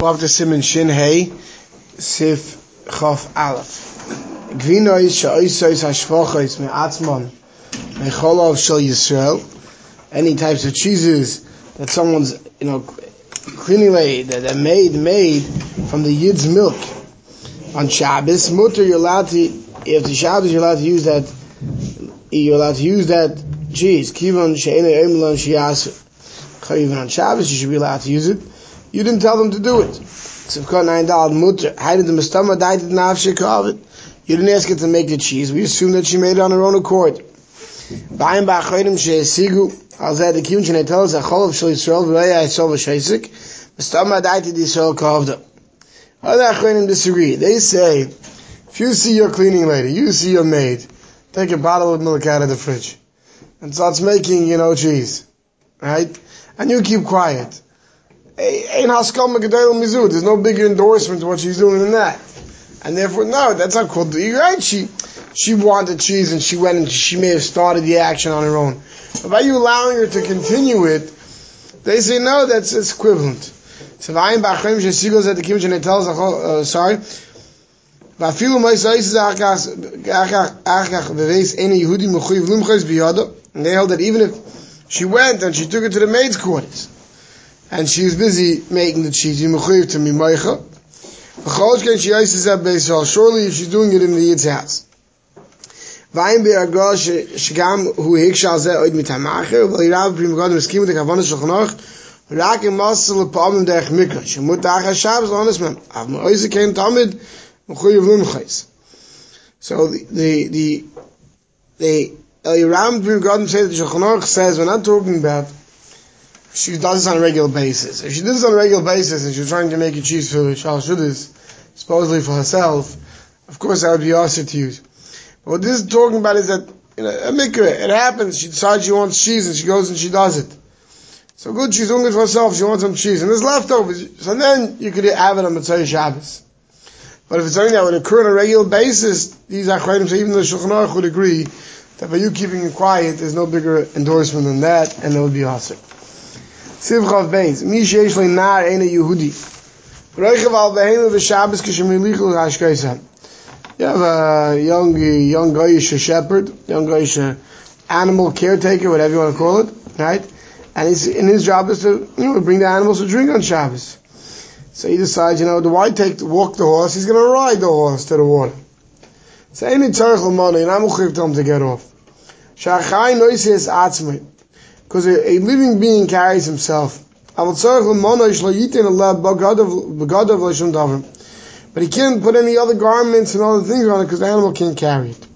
We're up to Simon Shin Hey, Sif Chof Aleph. Gvinois she'oisois hashvochois me'atzmon me'cholov shel Yisrael. Any types of cheeses that someone's, you know, cleaning laid, that are made, made from the Yid's milk on Shabbos, mutter, you're allowed to, if the Shabbos, you're allowed to use that, you're allowed to use that cheese. Kivon she'ene emlon shi'asu. Even on Shabbos, you should be allowed to use it. You didn't tell them to do it. You didn't ask her to make the cheese. We assume that she made it on her own accord. Other achayim disagree. They say, if you see your cleaning lady, you see your maid, take a bottle of milk out of the fridge and starts making, you know, cheese. Right? and you keep quiet. There's no bigger endorsement to what she's doing than that. And therefore, no, that's not called you're right. She she wanted cheese and she went and she may have started the action on her own. But by you allowing her to continue it, they say no, that's it's equivalent. So Vayim Bachrim Shesigos at the Kim and tells uh, sorry. ואפילו מה יסייס זה אחר כך בבייס אין יהודי מחויב למחויס ביודו, and they held that even if she went and she took it to the maid's quarters. and she was busy making the cheese, mechuyev to mimaycha. V'cholosh ken she yises at Beis Hillel. Surely she's doing it in the Yid's house. Vayim be'argo shegam hu hiksha zeh oid mitamacher, v'li prim godem eskim de kavana shulchanoch, rak im masel le'pa'amim derech mikra, shemut ach ha-shabz l'onis mem, av ma'oize ken tamid mechuyev lumchais. So the, the, the, the, the Eliram Prim says, the Shulchan says, we're not talking about she does this on a regular basis. If she does this on a regular basis and she's trying to make a cheese for Shal Shudis, supposedly for herself, of course that would be awesome to use. But what this is talking about is that you know, a mikra, it happens, she decides she wants cheese and she goes and she does it. So good, she's doing it for herself, she wants some cheese, and there's leftovers. So then you could have it on Motzei Shabbos. But if it's something that would occur on a regular basis, these achronim, so even the Shulchan Aruch would agree that by you keeping it quiet, there's no bigger endorsement than that, and that would be awesome. Sivchav Beis, Mi sheish nar Yehudi. Al. You have a young, young goyish shepherd, young goyish animal caretaker, whatever you want to call it, right? And he's, and his job is to, you know, bring the animals to drink on Shabbos. So he decides, you know, do I take, walk the horse? He's going to ride the horse to the water. So any tzarech l'mana, and I'm going to him to get off. Shachai. Because a, a living being carries himself. But he can't put any other garments and other things on it because the animal can't carry it.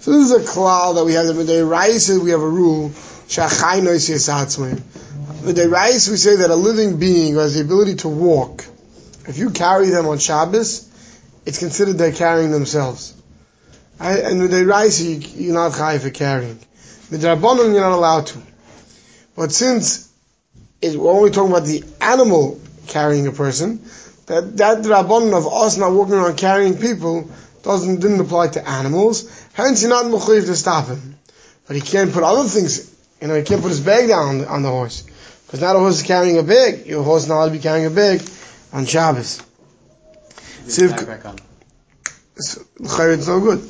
So this is a klal that we have. The rice, we have a rule. The rice, we say that a living being has the ability to walk, if you carry them on Shabbos, it's considered they're carrying themselves. And with the rice, you're not high for carrying. The you're not allowed to. But since it, we're only talking about the animal carrying a person, that that rabbanon of us not walking around carrying people doesn't didn't apply to animals. Hence, you're not mechuyev to stop him. But he can't put other things. You know, he can't put his bag down on the, on the horse because now the horse is carrying a bag. Your horse is not allowed to be carrying a bag on Shabbos. If. It's no good.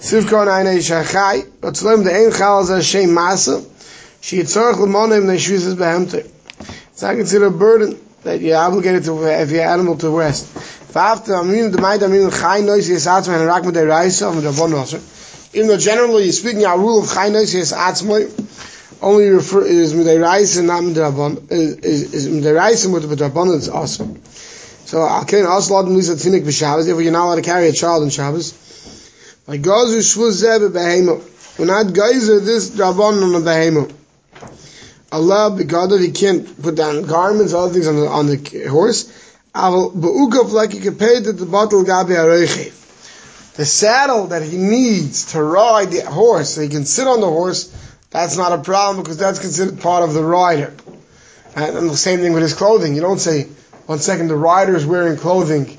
Sivkon eine Shachai, but de Ein Chal as a Shem Masa, she yitzorach l'monim ne'shvizes behemter. It's not considered a burden that you're obligated to have your animal to rest. And. Even though generally you're speaking our rule of only refer is and not is, is medei raisa with the Rabon is awesome. So, also lot you're not allowed to carry a child on Shabbos. Like. We're not this on. Allah because he can't put down garments, other things on the on the horse. Like he could pay the bottle Gabi. The saddle that he needs to ride the horse, so he can sit on the horse, that's not a problem because that's considered part of the rider. And the same thing with his clothing. You don't say, one second, the rider is wearing clothing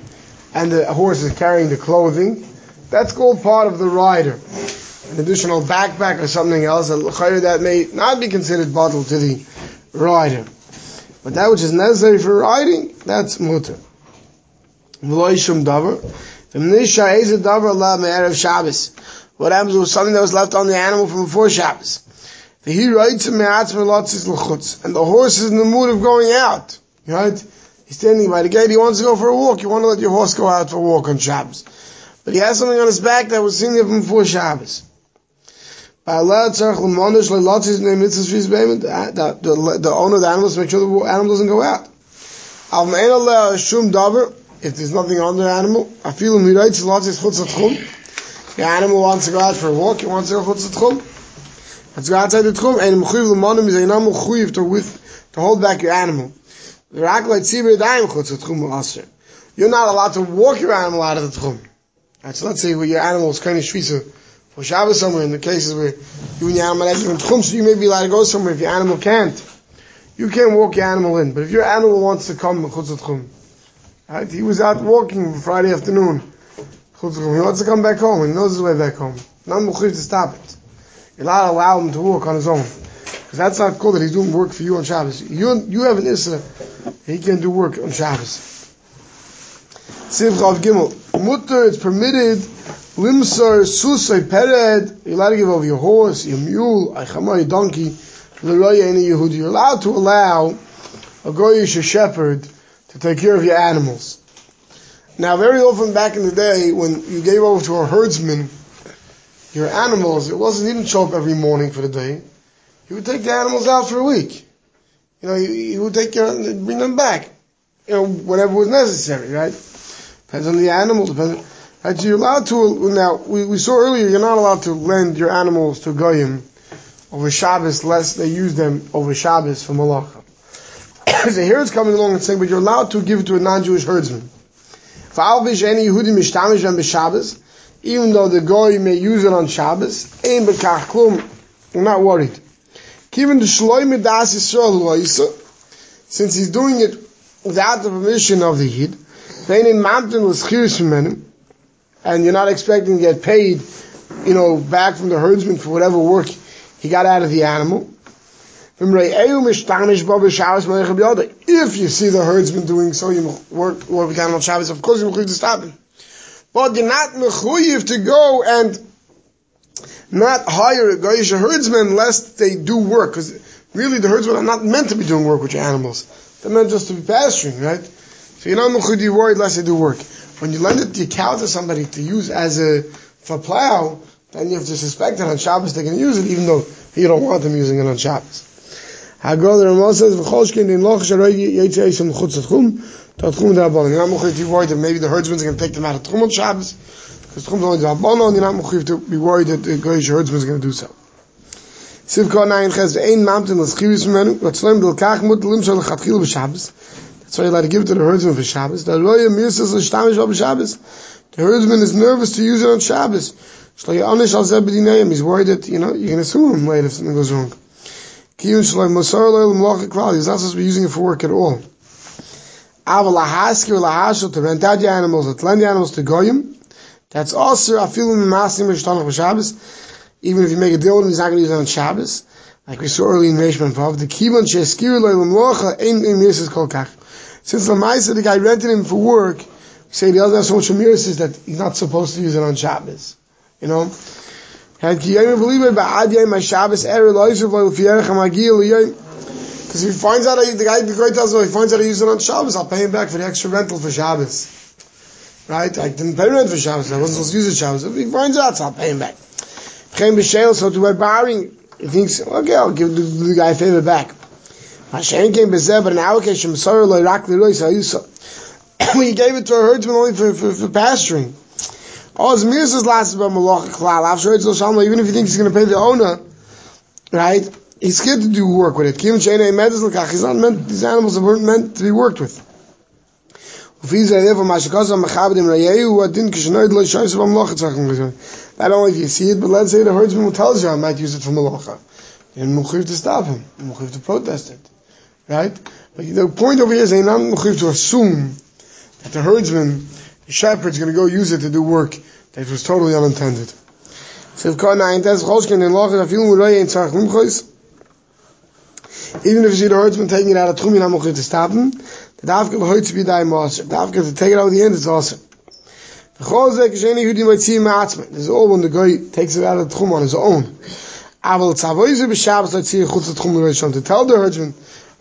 and the horse is carrying the clothing. That's called part of the rider. An additional backpack or something else, that may not be considered bottle to the rider. But that which is necessary for riding, that's mutter. V'lo yishum davar. La Shabbos. What happens with something that was left on the animal from before Shabbos? He l'chutz. And the horse is in the mood of going out. Right? He's standing by the gate, he wants to go for a walk. You want to let your horse go out for a walk on Shabbos. But he has something on his back that was seen there from before Shabbos. Ah, the, the, the owner of the animal to make sure the animal doesn't go out. If there's nothing on the animal, The animal wants to go out for a walk, he wants to go chutz tchum. Let's go outside the tchum, and mechuyev l'monim is einam mechuyev to with to hold back your animal. The. You're not allowed to walk your animal out of the tchum. Right, so let's say your animal is kind of shvisa for Shabbos somewhere, in the cases where you and your animal have different tchum, so you may be allowed to go somewhere if your animal can't. You can't walk your animal in, but if your animal wants to come right, he was out walking Friday afternoon, he wants to come back home, he knows his way back home. Not mechuyev to stop it. You're not allow him to walk on his own. Because that's not cool that he's doing work for you on Shabbos. You, you have an Issa, he can do work on Shabbos. Simcha of Gimel. Mutter, it's permitted, limsar, susay, pered, you're allowed to give over your horse, your mule, aychama, your donkey, l'roya, any Yehudi. You're allowed to allow a goyish, a shepherd, to take care of your animals. Now, very often back in the day, when you gave over to a herdsman, your animals, it wasn't, he didn't show up every morning for the day. He would take the animals out for a week. You know, he, he would take care, of bring them back. You know, whatever was necessary, right? Depends on the animal, depends? So you're allowed to, now, we, we saw earlier, you're not allowed to lend your animals to Goyim over Shabbos, lest they use them over Shabbos for Malacha. so here it's coming along and saying, but you're allowed to give it to a non-Jewish herdsman. even though the goy may use it on Shabbos, ein bekach we're not worried. Given the since he's doing it without the permission of the Yid, and you're not expecting to get paid, you know, back from the herdsman for whatever work he got out of the animal. If you see the herdsman doing so, you work, work with animal Shabbos, of course you have to stop him. But you're not mechuyev to go and not hire a Goyish herdsman lest they do work. Because really the herdsmen are not meant to be doing work with your animals. They're meant just to be pasturing, right? So you're not mechuyev you worried lest they do work. When you lend it your cow to somebody to use as a, for plow, then you have to suspect that on Shabbos they're going to use it even though you don't want them using it on Shabbos. Hagol the Ramah says, "V'cholshkin in loch sharoi yitzei yishem chutz tchum, tchum d'rabbanon." You're not mechuyev to be worried that maybe the herdsmen are going to take them out of tchum on Shabbos, because tchum is only d'rabbanon. You're not mechuyev to be worried that the goyish herdsman is going to do so. Sivka ve'ein menu, v'tzloim d'lkach mut lim shal lechatchil b'Shabbos. That's why you allowed to give it to the herdsman for Shabbos. The roya mirsas l'shtamish b'Shabbos. The herdsman is nervous to use it on Shabbos. He's worried that, you know, you can assume him later if something goes wrong. He's not supposed to be using it for work at all. To rent out your animals, to lend the animals to goyim. That's also afilu mimasim rishtanach b'Shabbos. Even if you make a deal with him, he's not going to use it on Shabbos. Like we saw early in Reishman Vav, the kivan sheskir loyal malacha ein ein mirsis kol kach. Since the guy rented him for work, say he doesn't have so much mirsis that he's not supposed to use it on Shabbos. You know? Because if he finds out, the guy, the guy tells him, he finds out he used it on Shabbos, I'll pay him back for the extra rental for Shabbos. Right? I didn't pay rent for Shabbos, I wasn't supposed to use it Shabbos. If he finds out, so I'll pay him back. So to by borrowing, he thinks, okay, I'll give the, the guy a favor back. Our he gave it to a herdsman only for, for, for pasturing. Last about even if he thinks he's going to pay the owner, right? He's scared to do work with it. Meant. These animals are not meant to be worked with. Not only if you see it, but let's say the herdsman will tell you I might use it for malacha. And mukhif to stop him, mukhif to protest it, right? But the point over here is not mukhif to assume that the herdsman the shepherd's going to go use it to do work that was totally unintended. Even if you see the herdsman taking it out of not going to stop him. The Dafka will to be die Maser. The Dafka to take it out of the end, it's also. The Chozek is any Yehudi might see him This is all when the guy takes it out of the on his own. Aval Tzavoizu b'Shabbos let's see Chutz Tchum L'Rishon. To tell the herdsman,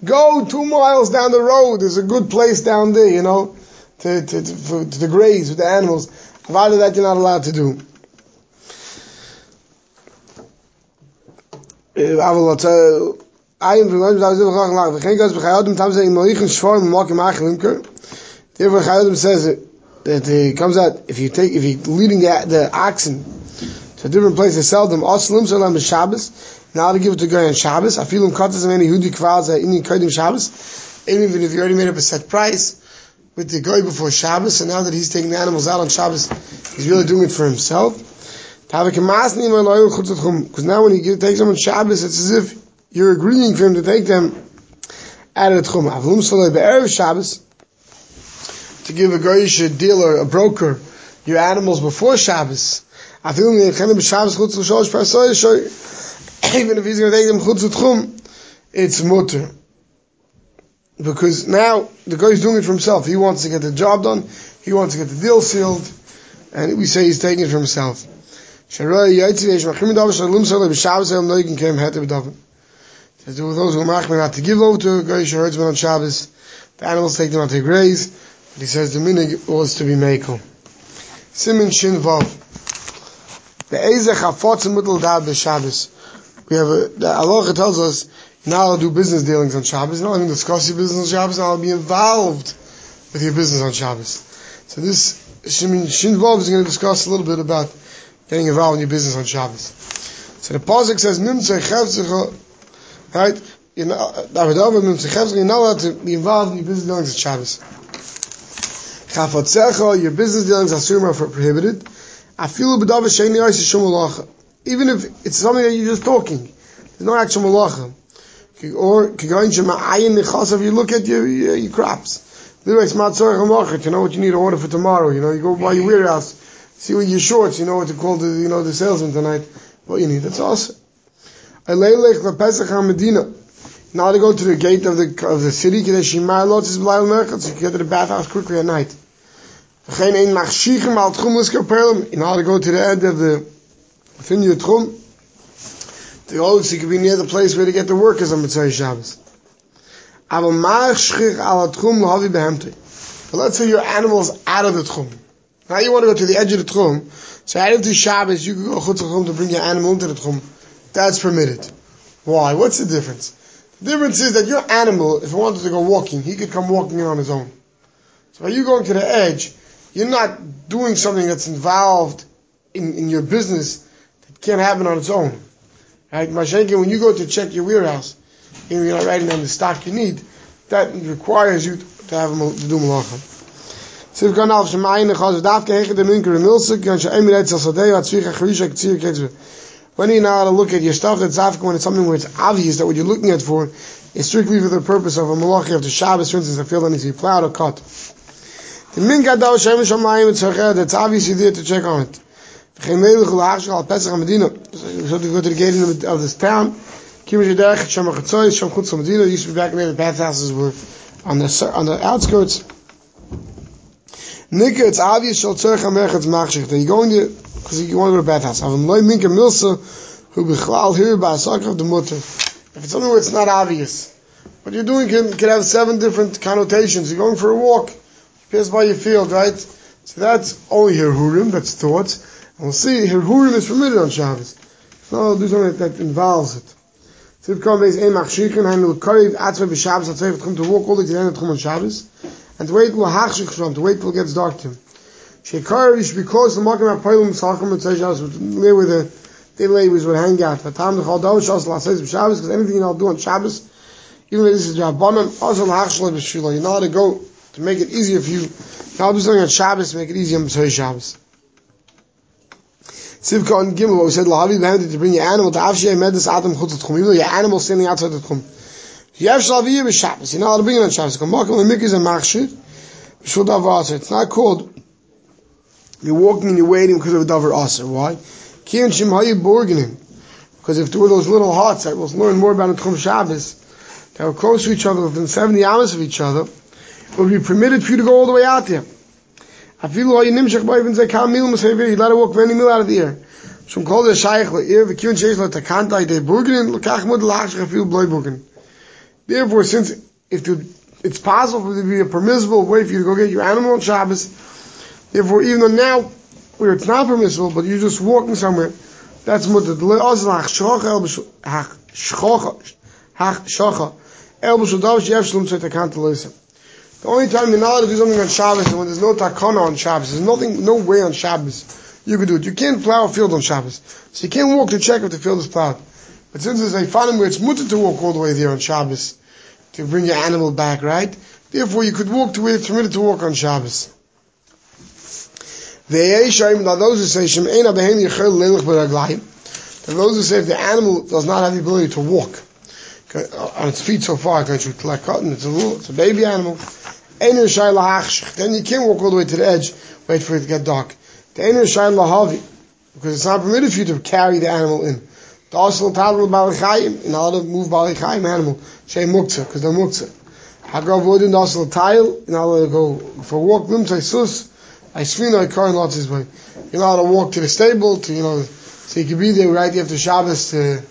go two miles down the road, there's a good place down there, you know, to, to, to, for, to the graze with the animals. Provided that you're not allowed to do. אבל ein von uns da so gang lang wir gehen ganz begehrt und haben sie in neuen schwarm machen machen linker der begehrt says that it comes out if you take if you leading the the oxen a different place to sell them. Aslim so on shabbos. Now to give it to guy on shabbos. I feel him cut as many hudi kwaz in the kadim shabbos. Even if you already made up a set price with the guy before shabbos and now that he's taking the animals out on shabbos he's really doing it for himself. Because now when he takes them on Shabbos, it's as if you're agreeing for him to take them out of the Tchum. Avlum Saleh Be'erev Shabbos, to give a goyish dealer, a broker, your animals before Shabbos. Even if he's going to take them Chutz L'Tchum, it's mutter. Because now the guy is doing it for himself. He wants to get the job done. He wants to get the deal sealed. And we say he's taking it for himself. Says there were those who machmir not to give over to a Goyish herdsman on Shabbos. The animals take them out to graze. But he says the minig was to be makel. Simin Shin Vav. The Ezech Hafotz Mutal Dad B'Shabbos. We have a, the Allah tells us now I'll do business dealings on Shabbos. Now I'll discuss your business on Shabbos. I'll be involved with your business on Shabbos. So this Shin Vav is going to discuss a little bit about getting involved in your business on Shabbos. So the pasuk says, "Nimtzei chevzecha," right? You're not, uh, you're not allowed to be involved in your business dealings on Shabbos. Chafotzecha, your business dealings are prohibited. Even if it's something that you're just talking, there's no actual malacha. Or you look at your, your, your crops. You know what you need to order for tomorrow. You know, you go by your warehouse see what your shorts, you know what to call the, you know, the salesman tonight. What you need, that's awesome. Now to go to the gate of the of the city, so you can get to the bathhouse quickly at night. In order to go to the end of the your tchum, the old you can be near the place where to get the workers on Motzei Shabbos. But let's say your animal's out of the tchum. Now you want to go to the edge of the tchum. So add into Shabbos, you can go chutz tchum to bring your animal into the tchum. That's permitted. Why? What's the difference? The difference is that your animal, if he wanted to go walking, he could come walking in on his own. So by you going to the edge, you're not doing something that's involved in, in your business that can't happen on its own. Right? Mashenke, when you go to check your warehouse, and you're not writing down the stock you need, that requires you to have to do malacha. When you to look at your stuff that's after when it's something where it's obvious that what you're looking at for is strictly for the purpose of a malachi of the Shabbos, for instance, a field that needs to be plowed or cut. The min gadav shem it's obviously there to check on it. V'chein melech l'achshach al Pesach. So to go to the gate of this town, shem shem chutz used to be back there, the bathhouses were on the, on the outskirts. Nika, it's obvious machshich, that you're going to, because you want to go to bathhouse. Avim loy minka milsa, who the mutter. If it's something where it's not obvious, what you're doing can, can have seven different connotations. You're going for a walk, pass by your field, right? So that's only hirhurim, that's thoughts. And we'll see, hirhurim is permitted on Shabbos. So do something that involves it. So if come base ein machshikin, hein will kariv atzvah b'Shabbos, atzvah come to walk all the way to of on Shabbos and to wait till hachshich from to wait till it gets dark to him. Shekar is because the makim apoilim salchim and tzayshas near where the day was would hang out. But time the chaldov shas lasays b'Shabbos because anything I'll do on Shabbos, even if this is rabbanon, also hachshich b'shvila. You know how to go to make it easier for you. I'll do something on Shabbos to make it easier on Motzei Shabbos. Sivka on Gimel, what we said, Lahavi behanded to bring your animal to Avshiyah Medis Adam Chutz Tchum, even your animal standing outside the Tchum. Yev Shaviyah b'Shabbos. You're not allowed to bring it on Shabbos. Kamakal Mikis and Machshir. B'Shul Davar Aser. It's not called, you're walking and you're waiting because of a Davar Aser. Why? Kiyan Shim Hayi Borganim. Because if there were those little huts, I will learn more about it from Shabbos. that were close to each other, within 70 hours of each other, would be permitted for you to go all the way out there. I feel like you nimshach by even say kam mil musayver, you let it walk many mil out of the air. Shum kol der shaykh le'ir, v'kiyun sheish lo takantai de burgenin, l'kach mud l'achshach afil bloy burgen. Therefore, since if to, it's possible to be a permissible way for you to go get your animal on Shabbos, therefore even though now, where it's not permissible, but you're just walking somewhere, that's mutter. The le'oz l'achshach el b'shchocha, hach el b'shodav she'ef shlum tzeit akanta The only time you're not allowed to do something on Shabbos is when there's no takana on Shabbos. There's nothing, no way on Shabbos you can do it. You can't plow a field on Shabbos. So you can't walk to check if the field is plowed. But since there's a fanim where it's mutter to walk all the way there on Shabbos, to bring your animal back, right? Therefore, you could walk to where it's permitted to walk on Shabbos. Now those those who say if the animal does not have the ability to walk on its feet so far, because you collect cotton, it's a rule, it's a baby animal, then you can't walk all the way to the edge, wait for it to get dark. because it's not permitted for you to carry the animal in. The asal tabel balachayim, in order to move balachayim animal, shay muktzah, because they're muktzah. Hagav wooden asal tile, in order to go for walk, lim sus, I swing I car lots his way. Not allowed to walk to the stable, to, you know, so you can be there right after Shabbos to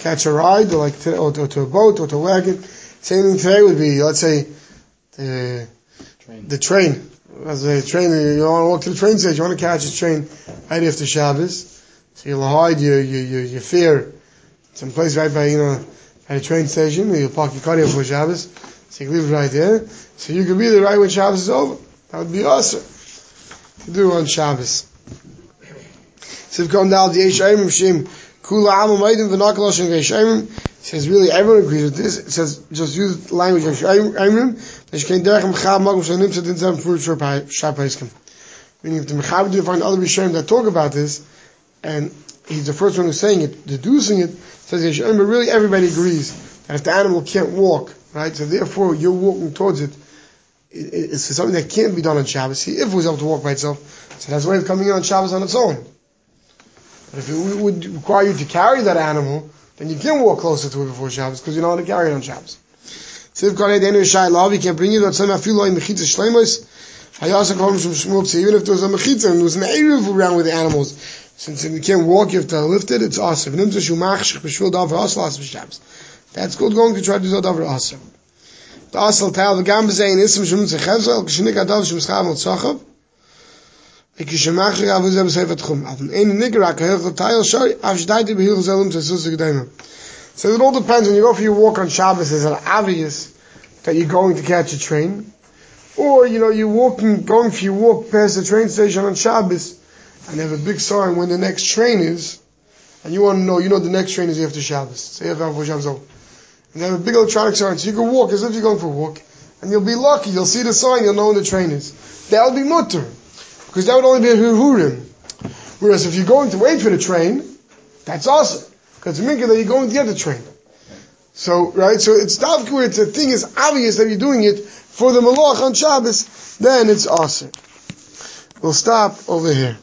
catch a ride, or like to, or to, or to a boat, or to a wagon. Same thing today would be, let's say, the train. The train. As a train, you want to walk to the train station, you want to catch a train right after Shabbos. So you'll hide your, your, your, your fear someplace right by, you know, at a train station, you'll park your car here for Shabbos. So you can leave it right there. So you can be there right when Shabbos is over. That would be awesome to do on Shabbos. So we've come down to Yesh Aimim It says really everyone agrees with this. It says just use language of haiskim. Meaning if the mechab do find other Rishonim that talk about this, and he's the first one who's saying it, deducing it, says but really everybody agrees that if the animal can't walk, right, so therefore you're walking towards it, it's something that can't be done on Shabbos. If it was able to walk by itself, so that's why it's coming in on Shabbos on its own. But if it would require you to carry that animal, then you can walk closer to it before Shabbos because you know how to carry it on Shabbos. Siv Kare Denu Shai Lav, you can bring you that some Afilo in Mechitza Shleimos. Hayasa Kolom Shem Shmuel So even if there was a Mechitza and there was an Erev around with the animals, since you can't walk, you have to lift it, it's awesome. Nimtza Shumach Shech B'Shvil Davar Aslas B'Shabbos. That's good going to try to do Davar awesome. The asal tal v'gam b'zein isim shum tzechezel k'shnik adav shum ze so it all depends when you go for your walk on Shabbos is it obvious that you're going to catch a train? Or you know you're walking going for your walk past the train station on Shabbos and they have a big sign when the next train is and you want to know you know the next train is after Shabbos. So you have after Shabbos and they have a big electronic sign so you can walk as if you're going for a walk and you'll be lucky you'll see the sign you'll know when the train is. That would be mutter. Because that would only be a hurim. Whereas if you're going to wait for the train, that's awesome. Because it's minka that you're going to get the train. So, right, so it's davka it's a thing is obvious that you're doing it for the malach on Shabbos, then it's awesome. We'll stop over here.